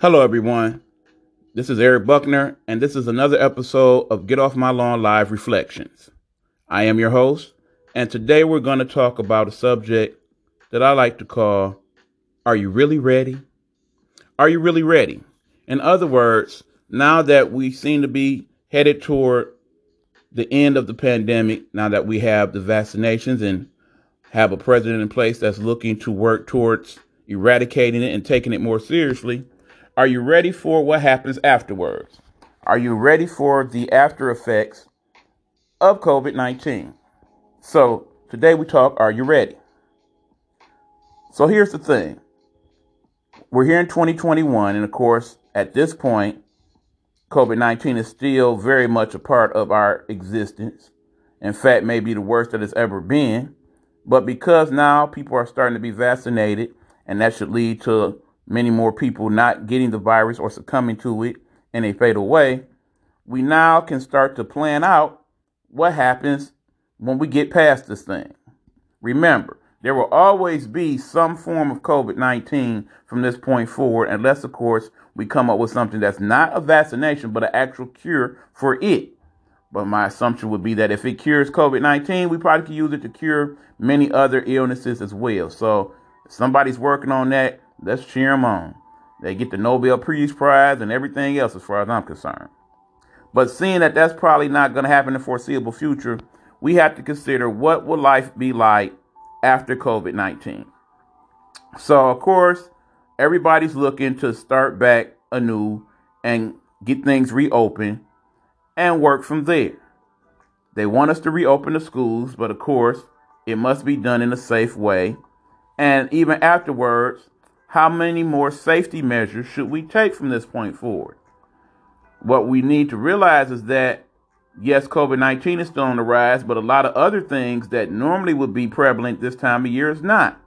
Hello, everyone. This is Eric Buckner, and this is another episode of Get Off My Lawn Live Reflections. I am your host, and today we're going to talk about a subject that I like to call Are You Really Ready? Are you really ready? In other words, now that we seem to be headed toward the end of the pandemic, now that we have the vaccinations and have a president in place that's looking to work towards eradicating it and taking it more seriously, are you ready for what happens afterwards? Are you ready for the after effects of COVID 19? So, today we talk Are you ready? So, here's the thing we're here in 2021, and of course, at this point, COVID 19 is still very much a part of our existence. In fact, maybe the worst that it's ever been. But because now people are starting to be vaccinated, and that should lead to many more people not getting the virus or succumbing to it in a fatal way, we now can start to plan out what happens when we get past this thing. Remember, there will always be some form of COVID 19 from this point forward, unless, of course, we come up with something that's not a vaccination, but an actual cure for it. But my assumption would be that if it cures COVID 19, we probably could use it to cure many other illnesses as well. So, if somebody's working on that, let's cheer them on. They get the Nobel Peace Prize and everything else, as far as I'm concerned. But seeing that that's probably not going to happen in the foreseeable future, we have to consider what will life be like after COVID 19. So, of course, everybody's looking to start back anew and get things reopened and work from there. They want us to reopen the schools, but of course, it must be done in a safe way. And even afterwards, how many more safety measures should we take from this point forward? What we need to realize is that yes, COVID 19 is still on the rise, but a lot of other things that normally would be prevalent this time of year is not.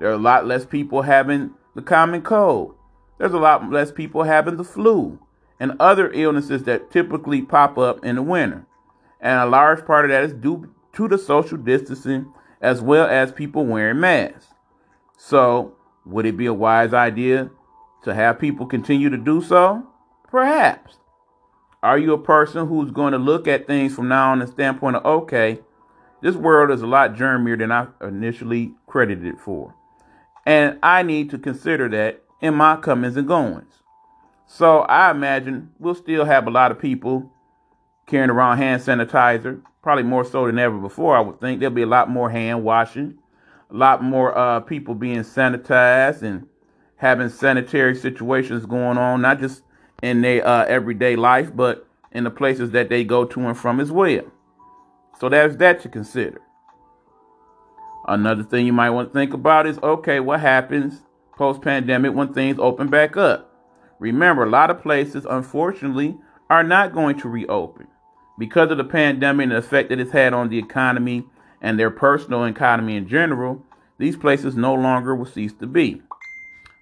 There are a lot less people having the common cold. There's a lot less people having the flu and other illnesses that typically pop up in the winter. And a large part of that is due to the social distancing as well as people wearing masks. So, would it be a wise idea to have people continue to do so? Perhaps. Are you a person who's going to look at things from now on the standpoint of, okay, this world is a lot germier than I initially credited it for? And I need to consider that in my comings and goings. So I imagine we'll still have a lot of people carrying around hand sanitizer, probably more so than ever before, I would think. There'll be a lot more hand washing, a lot more uh, people being sanitized and having sanitary situations going on, not just in their uh, everyday life, but in the places that they go to and from as well. So there's that to consider. Another thing you might want to think about is okay, what happens post pandemic when things open back up? Remember, a lot of places, unfortunately, are not going to reopen because of the pandemic and the effect that it's had on the economy and their personal economy in general. These places no longer will cease to be.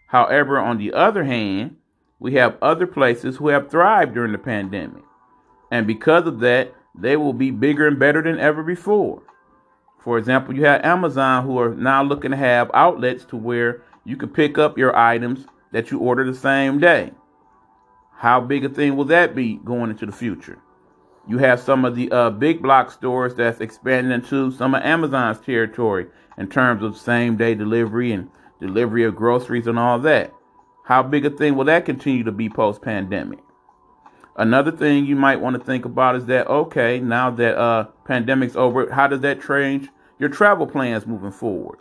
However, on the other hand, we have other places who have thrived during the pandemic. And because of that, they will be bigger and better than ever before. For example, you have Amazon who are now looking to have outlets to where you can pick up your items that you order the same day. How big a thing will that be going into the future? You have some of the uh, big block stores that's expanding into some of Amazon's territory in terms of same day delivery and delivery of groceries and all that. How big a thing will that continue to be post pandemic? Another thing you might want to think about is that okay, now that uh pandemic's over, how does that change your travel plans moving forward?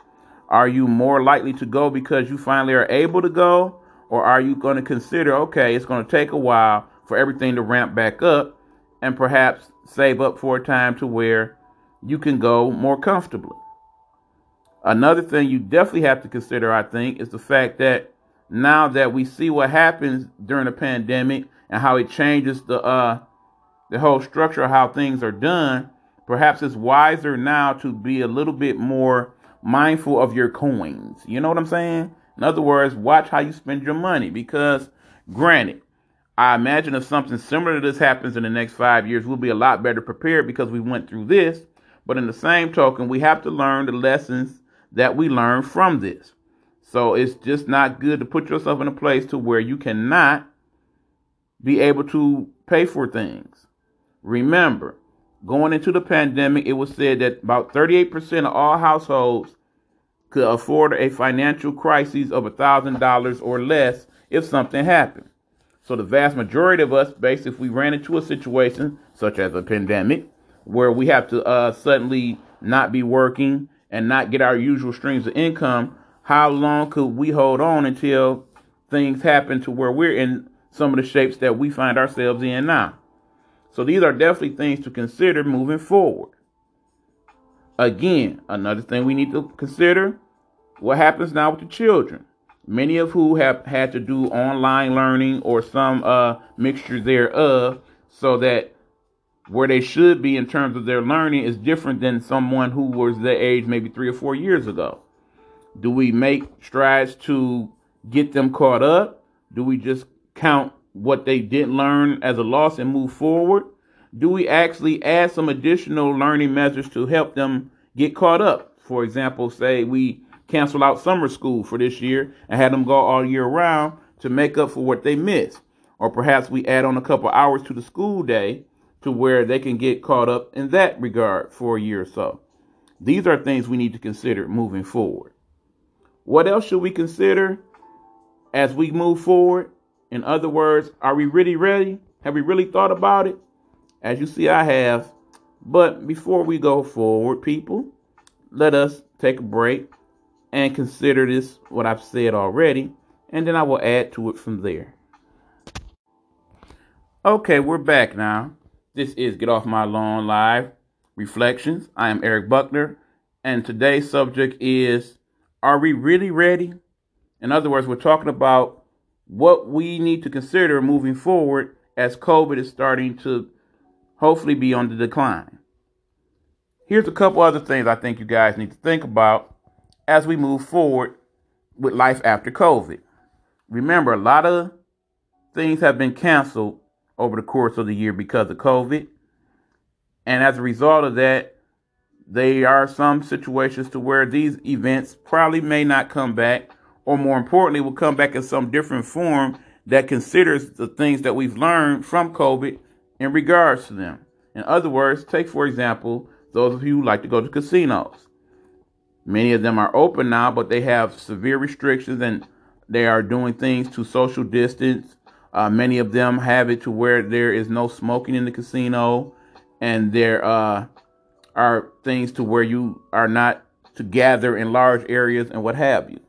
Are you more likely to go because you finally are able to go, or are you going to consider okay, it's going to take a while for everything to ramp back up, and perhaps save up for a time to where you can go more comfortably? Another thing you definitely have to consider, I think, is the fact that now that we see what happens during a pandemic and how it changes the uh the whole structure of how things are done, perhaps it's wiser now to be a little bit more mindful of your coins. You know what I'm saying? In other words, watch how you spend your money because granted, I imagine if something similar to this happens in the next 5 years, we'll be a lot better prepared because we went through this, but in the same token, we have to learn the lessons that we learned from this. So it's just not good to put yourself in a place to where you cannot be able to pay for things. Remember, going into the pandemic, it was said that about 38% of all households could afford a financial crisis of $1,000 or less if something happened. So the vast majority of us, basically, if we ran into a situation such as a pandemic, where we have to uh, suddenly not be working and not get our usual streams of income, how long could we hold on until things happen to where we're in some of the shapes that we find ourselves in now? So these are definitely things to consider moving forward. Again, another thing we need to consider what happens now with the children, many of who have had to do online learning or some uh, mixture thereof, so that where they should be in terms of their learning is different than someone who was their age maybe three or four years ago. Do we make strides to get them caught up? Do we just count what they didn't learn as a loss and move forward? Do we actually add some additional learning measures to help them get caught up? For example, say we cancel out summer school for this year and have them go all year round to make up for what they missed. Or perhaps we add on a couple hours to the school day to where they can get caught up in that regard for a year or so. These are things we need to consider moving forward. What else should we consider as we move forward? In other words, are we really ready? Have we really thought about it? As you see, I have. But before we go forward, people, let us take a break and consider this, what I've said already, and then I will add to it from there. Okay, we're back now. This is Get Off My Lawn Live Reflections. I am Eric Buckner, and today's subject is Are we really ready? In other words, we're talking about what we need to consider moving forward as COVID is starting to hopefully be on the decline. Here's a couple other things I think you guys need to think about as we move forward with life after COVID. Remember, a lot of things have been canceled over the course of the year because of COVID. And as a result of that, there are some situations to where these events probably may not come back, or more importantly, will come back in some different form that considers the things that we've learned from COVID in regards to them. In other words, take for example, those of you who like to go to casinos. Many of them are open now, but they have severe restrictions and they are doing things to social distance. Uh, many of them have it to where there is no smoking in the casino, and there uh, are things to where you are not to gather in large areas and what have you.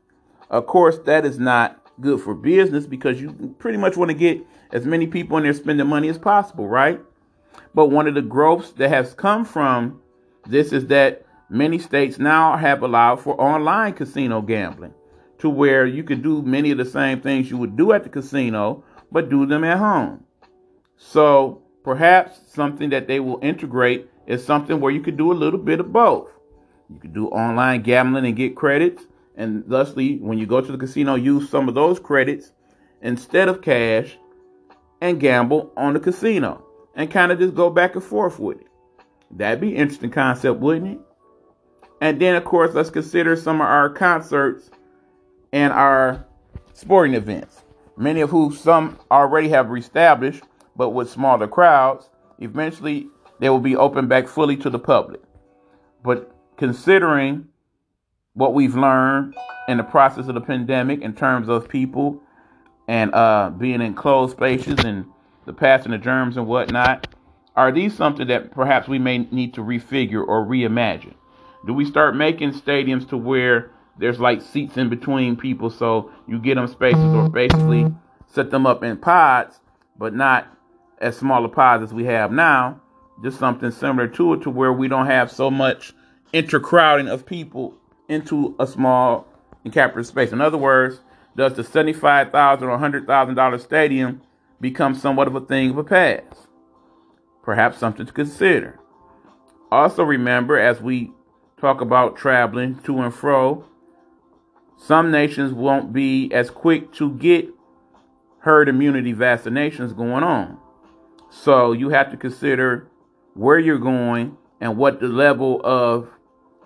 Of course, that is not good for business because you pretty much want to get as many people in there spending money as possible, right? But one of the growths that has come from this is that many states now have allowed for online casino gambling to where you can do many of the same things you would do at the casino, but do them at home. So perhaps something that they will integrate is something where you could do a little bit of both. You could do online gambling and get credits, and thusly, when you go to the casino, use some of those credits instead of cash and gamble on the casino and kind of just go back and forth with it. That'd be an interesting concept, wouldn't it? And then, of course, let's consider some of our concerts and our sporting events, many of whom some already have reestablished, but with smaller crowds. Eventually, they will be open back fully to the public. But considering what we've learned in the process of the pandemic in terms of people and uh, being in closed spaces and the passing of germs and whatnot, are these something that perhaps we may need to refigure or reimagine? Do we start making stadiums to where there's like seats in between people so you get them spaces or basically set them up in pods, but not as small a pods as we have now, just something similar to it to where we don't have so much intercrowding of people into a small encapsulated space. In other words, does the seventy-five thousand or hundred thousand dollar stadium become somewhat of a thing of a past? Perhaps something to consider. Also, remember as we talk about traveling to and fro, some nations won't be as quick to get herd immunity vaccinations going on. So you have to consider where you're going and what the level of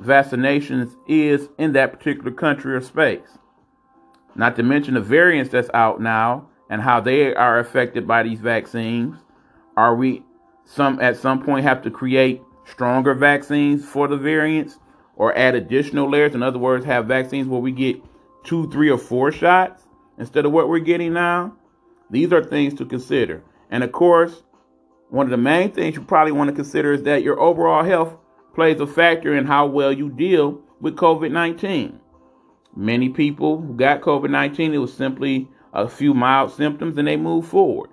vaccinations is in that particular country or space. not to mention the variants that's out now and how they are affected by these vaccines. Are we some at some point have to create stronger vaccines for the variants or add additional layers? In other words, have vaccines where we get two, three, or four shots instead of what we're getting now? These are things to consider. And of course, one of the main things you probably want to consider is that your overall health plays a factor in how well you deal with COVID 19. Many people who got COVID 19, it was simply a few mild symptoms and they moved forward.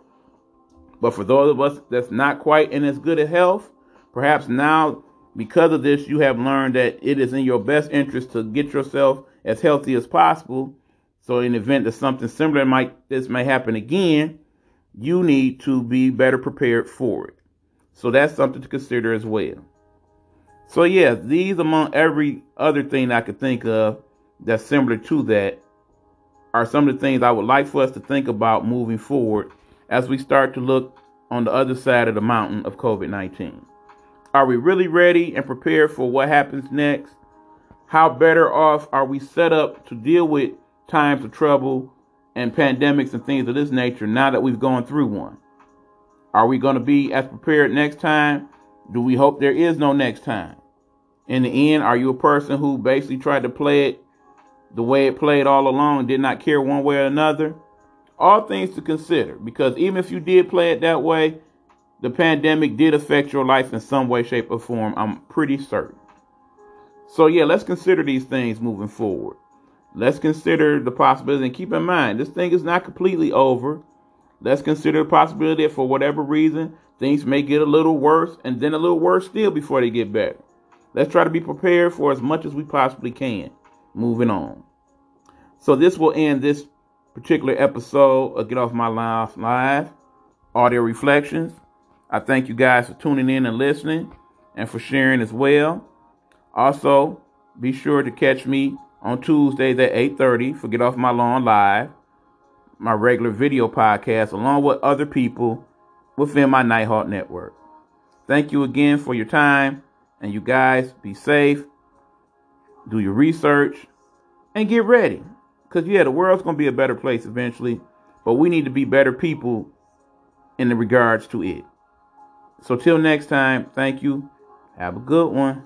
But for those of us that's not quite in as good a health, perhaps now because of this, you have learned that it is in your best interest to get yourself as healthy as possible. So, in the event that something similar might this may happen again, you need to be better prepared for it. So that's something to consider as well. So yeah, these among every other thing I could think of that's similar to that are some of the things I would like for us to think about moving forward as we start to look on the other side of the mountain of COVID 19. Are we really ready and prepared for what happens next? How better off are we set up to deal with times of trouble and pandemics and things of this nature now that we've gone through one? Are we going to be as prepared next time? Do we hope there is no next time? In the end, are you a person who basically tried to play it the way it played all along, did not care one way or another? All things to consider because even if you did play it that way, the pandemic did affect your life in some way, shape, or form. I'm pretty certain. So, yeah, let's consider these things moving forward. Let's consider the possibility and keep in mind this thing is not completely over. Let's consider the possibility that for whatever reason things may get a little worse and then a little worse still before they get better. Let's try to be prepared for as much as we possibly can. Moving on. So this will end this particular episode of Get Off My Life Live Audio Reflections. I thank you guys for tuning in and listening and for sharing as well. Also, be sure to catch me on Tuesdays at 8:30 for Get Off My Lawn Live, my regular video podcast, along with other people within my Nighthawk network. Thank you again for your time, and you guys be safe, do your research, and get ready. Because, yeah, the world's going to be a better place eventually, but we need to be better people in regards to it. So, till next time, thank you. Have a good one.